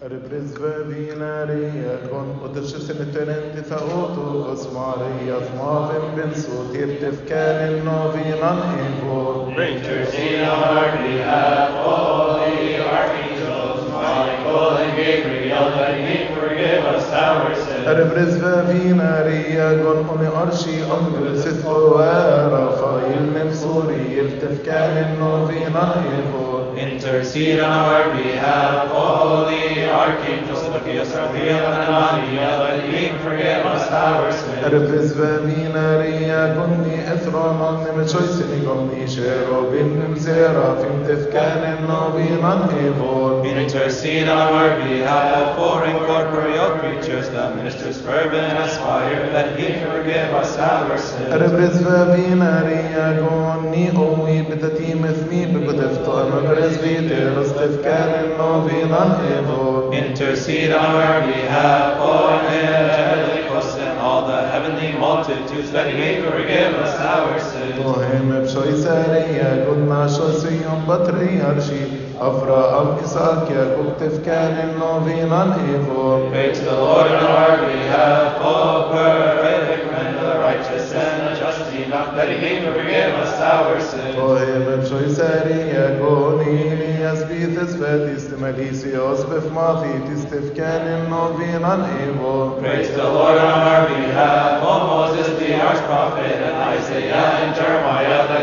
Represvevinare con återskjutseneteren ta åto oss Maria smaven ben så tirtef kan novinan evo. Intercede on our behalf, holy archangels, Michael and Gabriel, that he forgive us our sins. Represvevinare con oni arshi amgul sit oara fail nefsuri iltef kan novinan evo. Intercede on our behalf, O holy Archangel Sophia, Sophia, and Maria, let him forgive sins. Represvevinare gonni ethronon nemechoisini gonni shero bin zera fim tefkan novinan evo. Intercede on our behalf for incorporeal creatures, the ministers fervent aspire that he forgive us our sins. Represvevinare gonni omi bitatim ethmi bibudefto amabresvite rastefkan novinan evo. Intercede on our behalf for and all the heavenly multitudes that he may forgive us our sins. Tohem b'shoisariya gudna shosiyom batri arshi Avraham Isaac Yaakov tefkan novinan evo. Pray to the Lord on our behalf, O perfect and the righteous and the just enough that he may forgive us our sins. Tohem b'shoisariya goni Elias bites vetis temelisios b'fmathit tefkan novinan evo. Pray to the Lord on our behalf, O Moses the arch prophet and Isaiah and Jeremiah that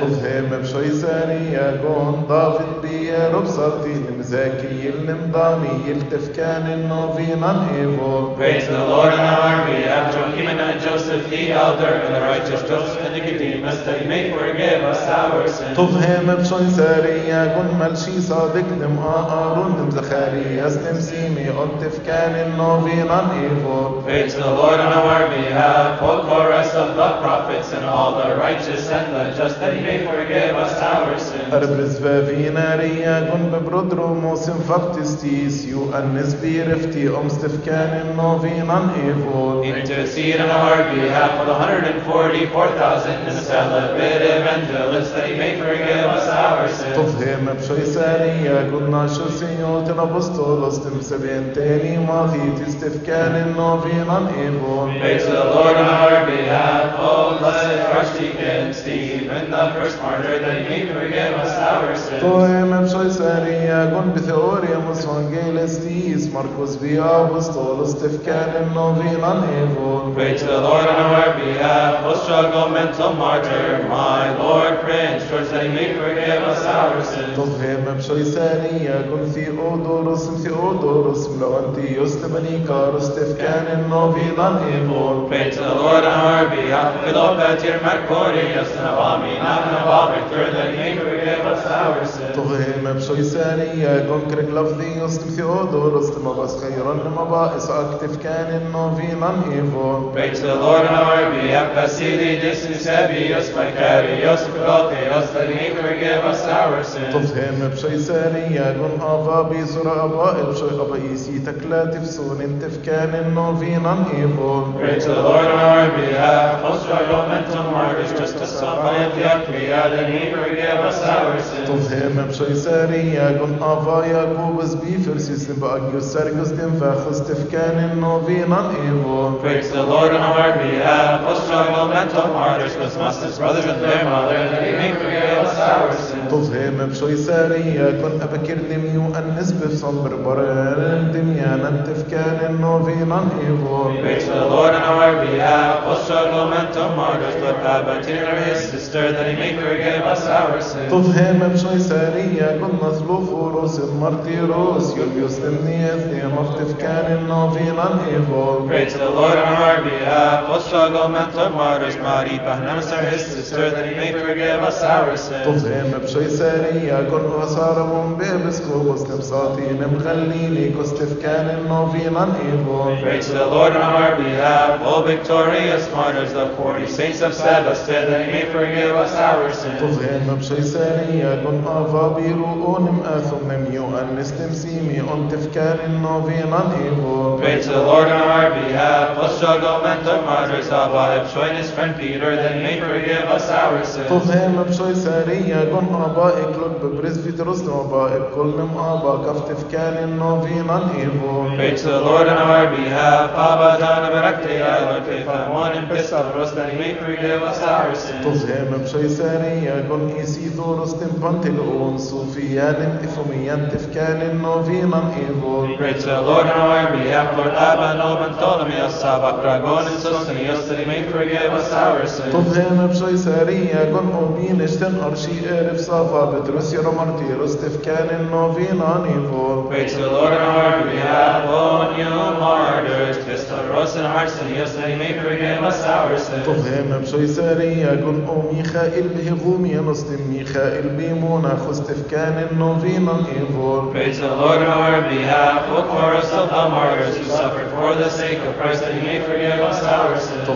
Tohem b'shoisariya gon David b'yer obsarti nimzaki nimdani tefkan novinan evo. Pray to the Lord on our behalf, Joachim and Joseph the elder, and the righteous Joseph and Nicodemus, that he may forgive us our sins. طفهم بشوي سارية كن ملشي صادق نم آرون نم زخاري أسلم سيمي أنتف كان النوفينا إيفو Pray to the Lord on our behalf, O chorus of the prophets and all the righteous and the just, that he forgive us our ببرودرو موسم فقتستيس يو أنس بيرفتي أمستف كان النوفينا إيفو Intercede on our behalf for the 144,000 and the celibate evangelists, that he may forgive us our sins. شو سيوت نبستولوس تم سبين تاني ماضي تستف كان النوفينا إيفو Pray to the Lord on our behalf, O blessed Archdeacon Stephen, the first martyr, that he may forgive طويم بشوي سارية كن بثيوريا مسوانجيلستيس مركوس بيا بستولوس تفكان النوفينا إيفو Pray to the Lord on our behalf, O struggle mental martyr, my Lord Prince George, that he may forgive us our sins. طفهم بشوي سارية كن ثيودوروس ثيودوروس ملوانتي يستبني كاروس تفكان النوفينا إيفو Pray to the Lord on our behalf, Philopatir Mercurius, and Abamina, and Ababithur, that he may forgive us half hours. Eh. شويسانية كونكريك لفظي يصدم ثيودور اصدم بس خيرا لمباقس أكتف كان إنه في من ايفو بيت لدور نور بي ابسيلي ديس نسابي يصمى كاري يصمى كوتي يصدر نيكر جيب اس اور سن تظهم بشويسانية كون آفا بي سرى ابائل شوي ابايسي تكلا تفسون انتف كان إنه في من ايفو بيت لدور نور بي ها خصر رومنتم مارش جستس صفايا فيك بي ادن نيكر جيب اس اور سن. تظهم بشويسانية forgive us our sins. تفهم بشي سارية كن أبا ياكوبس بيفرسيس بأجيو سرقس تنفخس تفكان النوفينا إيفو Pray to the Lord on our behalf, O struggle mental martyrs, Cosmas' brothers and their mother, that he may forgive us our sins. تفهم بشي سارية كن أبكر دميو النس بصبر برر دميانا تفكان النوفينا إيفو Pray to the Lord on our behalf, O struggle mental martyrs, but Abatina, his sister, that he may forgive us our sins. تفهم بشي سارية كن مثلوف روس مرتيروس يوليوس تمنيث مفتف كان النوفينا إيفو Pray to the Lord on our behalf, O struggle mental martyrs, Mari Pahnamas, his sister, that he may forgive us our sins. بشي سارية كن وصارهم Pray to the Lord on our behalf, O victorious martyrs, the forty saints of Sebastia, that he may forgive us our sins. تفهم بشي سارية كن an nistim simi on tifkanin novinan evol. Pray to the Lord on our behalf. Let's struggle the martyrs of his friend Peter, he may forgive us our sins. طفهم بشوي سارية قن أبائك لك ببرز في أبائك كل أبا إيفو Pray to the Lord on our behalf. Abba, John, Abarakte, I Lord, and one in Pistavros, that he may forgive us our sins. طفهم بشوي سارية قن إيسي دورس تنبنت الأون صوفيان إفميان تفكان نوفينا إيفو Pray to the Lord on our behalf. Lord Abba, Nob, and Ptolemy, Sabak, Dragon, and Sostenius, that he may forgive forgive us our sins. Totena to the Lord our you martyrs, Pistaros that he may forgive us our sins. To the Lord on our behalf, O chorus of martyrs who suffered for the sake of Christ, that he may forgive us our sins.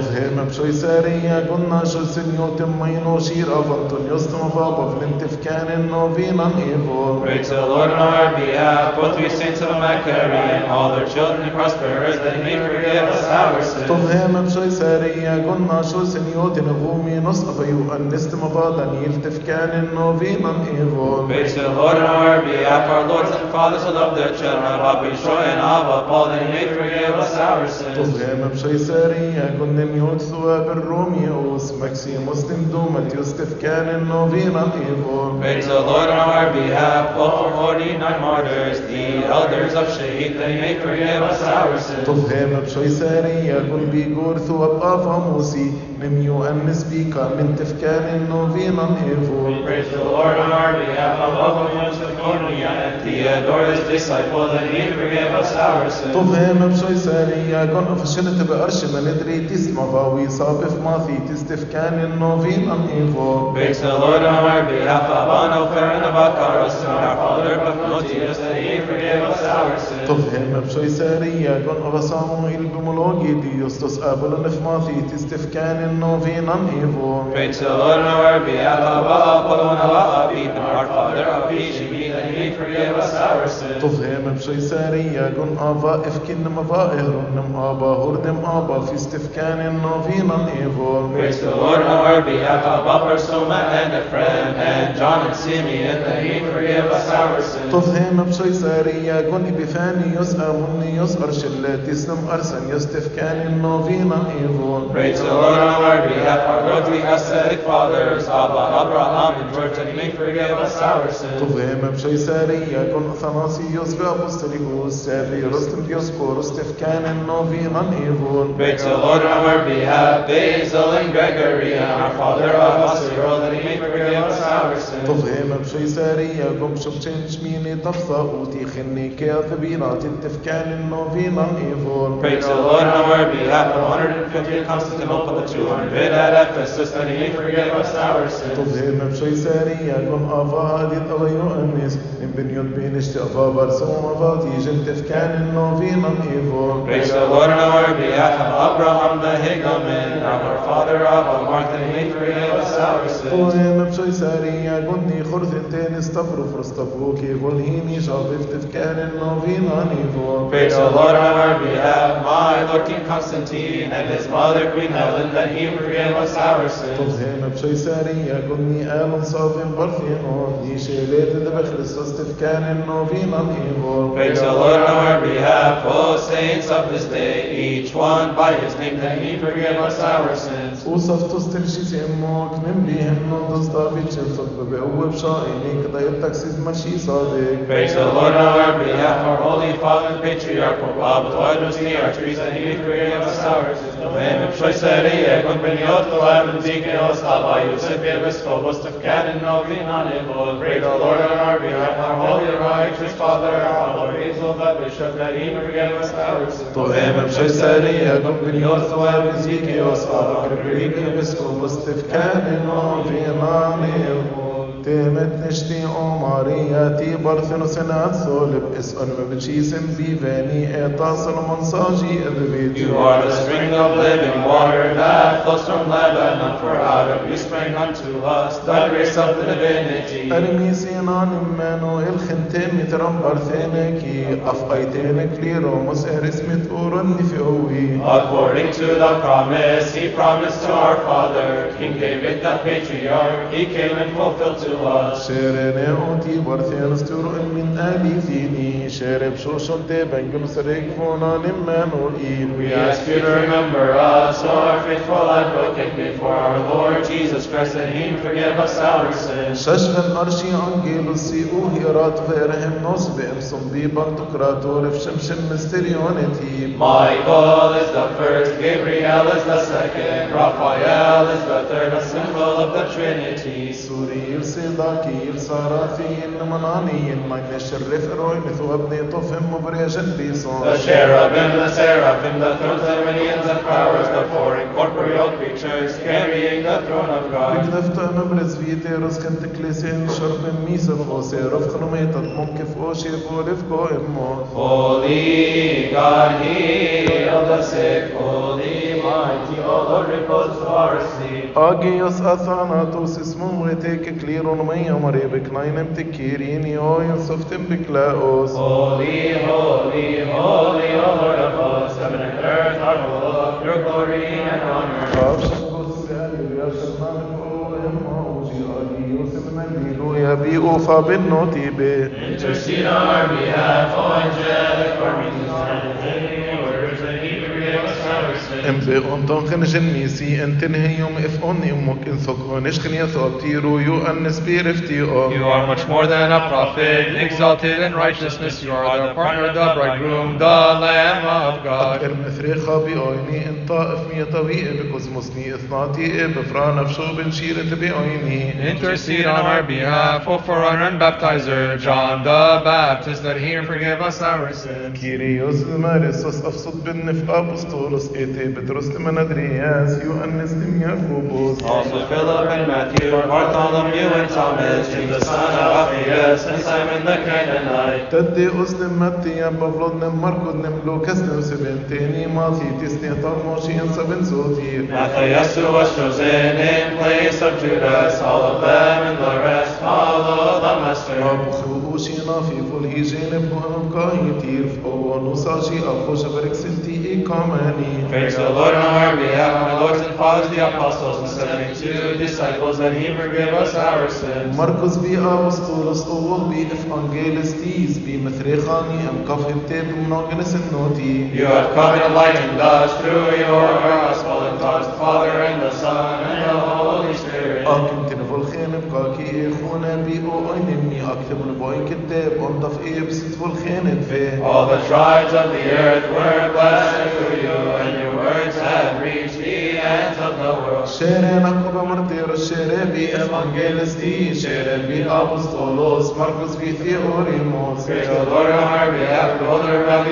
بشوي سارية قلنا شو سنيوت مينو شير أفنتون يستم فابا فلنتفكان نوفينا إيفو Pray to the Lord on our behalf, both we saints of Maccabi and all their children who prosper, that he may forgive us our sins. طفهم بشوي سارية قلنا شو سنيوت نغومي نصف يوأن نستم فادا يلتفكان نوفينا إيفو Pray to the Lord on our behalf, our lords and fathers who love their children, Abba Bishoy and Abba Paul, that he may forgive us our sins. طفهم بشوي سارية قلنا نيوت ثواب الرومي أوس مكسي مسلم دومت يستفكان نوفينا إيفو Pray to the Lord on our behalf, for 49 martyrs, the elders of Shahid, he may forgive us our sins. طفهم بشوي سارية قل بيقور ثواب آفا موسي نميو أنس بيكا من تفكان نوفينا إيفو Praise the Lord on our behalf, above the ones of Cornelia and Theodorus, disciple, he may forgive us our sins. طفهم بشوي سارية قل أفشلت بأرش ما ندري تسمع باوي صاب ما في تستف كان النوفين ان ايغو بيس لورا مار بي اخابان أو فرن باكار اسمار فالر بفنوتي اسمي فرقيم اساورسن تظهر مبشوي ساريا قن اغسامو البمولوجي دي يستس ابل نفما في تستف كان النوفين آن ايغو بيس لورا مار بي اخابان أو فرن باكار اسمار فالر بفنوتي اسمي and our father, Abishimi, that he may forgive us our sins. طفهم بشوي سارية قن آبا إفكن مظاهر نم آبا هردم آبا في استفكان نوفينا إيفو Praise the Lord on our behalf, Abba, Persoma, and Ephraim, and John and Simeon, that he may forgive us our sins. طفهم بشوي سارية قن إبفاني يسأل مني يسأر شلات يسلم أرسن يستفكان نوفينا إيفو Praise the Lord on our behalf, our godly ascetic fathers, Abba, Abraham, and certainly forgive us our sins. Poveme přejseria kon athanasios ve apostolicus serios tem Dios. Pray to Lord on our behalf, Basil and Gregory, and our Father of us, the world, that he may forgive us our sins. طفهم بشوي سارية قم شبشين شميني تفصى أوتي خني كاذبينا تتفكان نوفينا إيفو Praise the Lord our behalf, the 150 at Constantinople, the 200 at Ephesus, that he may forgive us our sins. طفهم بشوي سارية قم أفا هادي طوي أنس إن بنيوت Praise the Lord our behalf of Abraham the Higaman, our father of Martin Adrian and Sources. Praise the Lord on our behalf, my Lord King Constantine, and his mother Queen Helen, the Hebrew of Saracens apšajsarija kod ni elon sofim porfihot, niše lete da Christos tifkanin novinan ivor. Praise the Lord on our behalf, O saints of this day, each one by his name that he forgive us our sins. Usaf and stiršit immo k nim bihenno dostavičen sotbe behu bšaini kada je taksis maši sadik. Praise the Lord on our behalf, our Holy Father, Patriarch, Papa, Blood, Rosini, our trees, and he forgive us our sins. Noemi Pshoiserie, Konbeniot, Loam, and Zikneos, Abba, Yosef, Bevis, Phobos, Tefkat, and Novi, Nanevol. Pray the Lord on our behalf, our holy and righteous Father, our Lord, Israel, the Bishop, that he may forgive us our sins. Noemi Pshoiserie, Konbeniot, Loam, and Zikneos, Abba, Konbeniot, Bevis, Phobos, Tefkat, and Novi, Nanevol. O ti. You are the spring of living water that flows from Lebanon, for out of you sprang unto us the grace of the divinity. Erimisi man imenu il-ħintim. According to the promise he promised to our father, King David the patriarch, he came and fulfilled to us. Xerene u ti barthen sturu min ali zini, xereb xoxon te bengum sarik funa nimmenu. We ask you to remember us, our faithful advocate before our Lord Jesus Christ, and he forgive us our sins. Sashfal arshi angi si uhirat ve'erhem nosbe'em shem. Michael is the first, Gabriel is the second, Raphael is the third, a symbol of the Trinity. Tofim bison. The cherubim, the seraphim, the thrones the minions and powers, the four incorporeal creatures carrying the throne of God. Beknefta nubrez vite ruskan teklesin sharbim mis شرب ميسا فوسي رفخ نميتت ممكف اوشي بولف كو امو Holy God, heal the sick, holy, mighty, O Lord, repose to our sleep. اجيوس اثاناتوس اسمه ويتيك كليرون مي امري بكناينم تكيريني أو ينصفتم بكلاوس Holy, holy, holy, O Lord of hosts, heaven and earth are full of your glory and honor. بيئو فبالنوتي بي Intercede on our behalf, O angelic armies, and our sins. ام بي اون تنخن جنميسي ان تنهي يوم اف اون امك ان ثقون اشخن يثوبتيرو يو ان نسبير افتيو You are much more than a prophet, exalted in righteousness. You are the partner, the bridegroom, the Lamb of God. ارم افريخا بأويني ان طائف مية طويقة بكوزموسني اثناتي بفران افشو بنشيرة بأويني Intercede on our behalf, O forerunner and baptizer, John the Baptist, that he and forgive us our sins. كيريوس مارسوس افصد بالنفق ابسطولوس ايتي بترس منادرياس يو انس دم يعقوبوس Also Philip and Matthew, Bartholomew and Thomas, James the son of Alphaeus, and Simon the Canaanite. متي أم بفلود نم مركض نم لوكس نم سبنتيني ماثي تسني طرموشي انسى بن صوتي Matthias was chosen in place of Judas, all of them and the rest follow the Master. أبخو أوشينا في فل هيجين بهم كايتير فهو نصاشي أخوش برك سنتي إقاماني Praise the Lord on our behalf, my lords and fathers, the apostles, and seventy-two disciples, that He forgive us our sins. مركز بي أبسطولس أول بي إف أنجيلس تيز بي مثريخاني أم كفهم تيب منوغنس النوتي You have come and enlightened us through your gospel and taught the بقاكي إخونا بي أو أينمي أكتب لبوي كتاب أنضف إيه بستفل خين فيه All the tribes of the earth were blessed through you, and your words have reached the ends of the world. شيري نقب مرتير الشيري بي إفانجيلس دي شيري بي أبسطولوس مركز بي ثيوريموس Praise the Lord on our behalf, the older of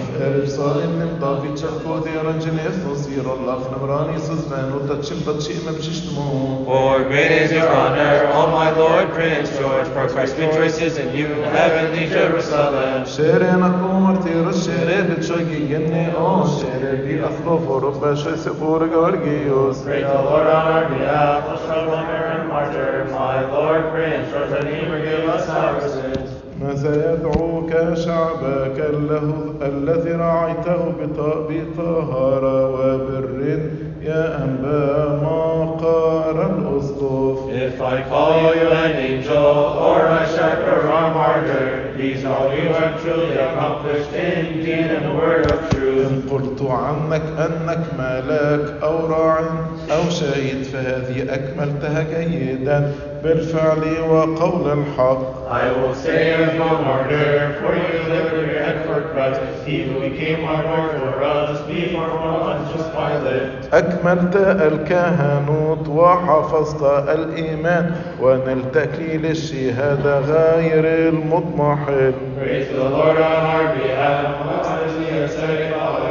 Jerusalem në që Allah në mërani së zvenu të të e pëshishtë mu For great is your honor, O my Lord Prince George For Christ rejoices in you, heavenly Jerusalem. Shere në kumër të rë shere të që gjenne O shere di afro foru bëshë se burë gërgi us Great the Lord on our behalf, the Shalomir and Martyr. My Lord Prince, George and Eber give us our sins. Nëse të شعبك له الذي رعيته بط- بطهارة وبر يا أنبا ما قار الأسقف If I call you an angel, or a shepherd or a martyr, these all you have truly accomplished in deed and word of truth. إن قلت عنك أنك ملاك أو راع أو شهيد فهذه أكملتها جيدا بالفعل وقول الحق I will say you're no martyr, for your head for Christ, he who became our Lord for us, before Pontius Pilate. أكملت الكهنوت وحفظت الإيمان ونلت تكليل الشهادة غير المضمحل Praise the Lord on our behalf, us our sins.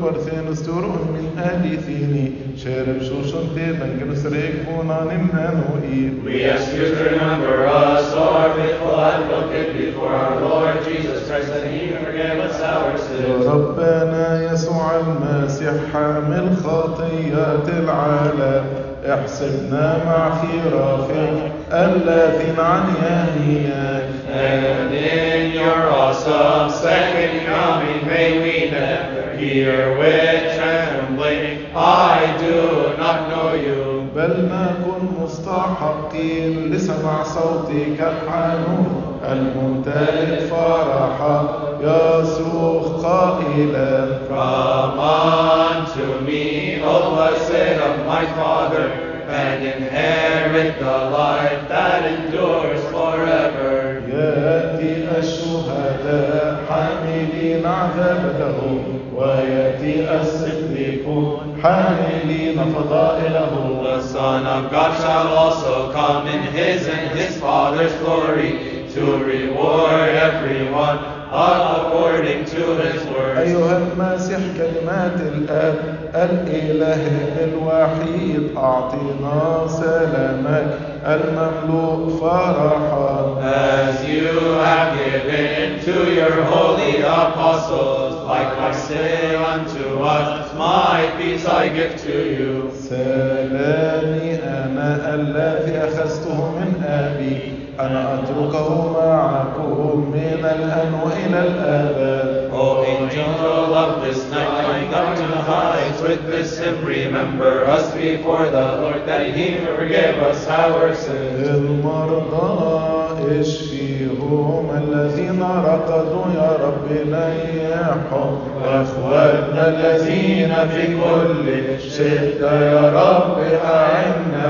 شيرين اوتي برثين ستورون من آلي ثيني شيرب شوشن تيدن كنسريك فونان منانوئي We ask you to remember us, our faithful advocate, before our Lord Jesus Christ, that he may forgive us our sins. ربنا يسوع المسيح حامل خطيات العالم احسبنا مع خيرافك الذين عن يمينك And in your awesome second coming, may we never hear with trembling, I do not know you. بل نكن مستحقين لسمع صوتك الحنون الممتلئ فرحا يصرخ قائلا Come unto me, O blessed of my Father, and inherit the life that endures حاملين عذابهم وياتي الصديقون حاملين فضائلهم The Son of God shall also come in his and his Father's glory to reward everyone according to his words. أيها المسيح كلمات الآب الإله الوحيد أعطنا سلامك المملوء فرحا As you have given to your holy apostles, likewise say unto us, My peace I give to you. سلامي أنا الذي أخذته من أبي أنا أتركه معكم من الآن وإلى الأبد O angel of this night, going up to the heights with this hymn, remember us before the Lord, that he forgive us our sins. المرضى اشفيهم الذين رقدوا يا رب نيحهم واخواتنا الذين في كل شدة يا رب أعنا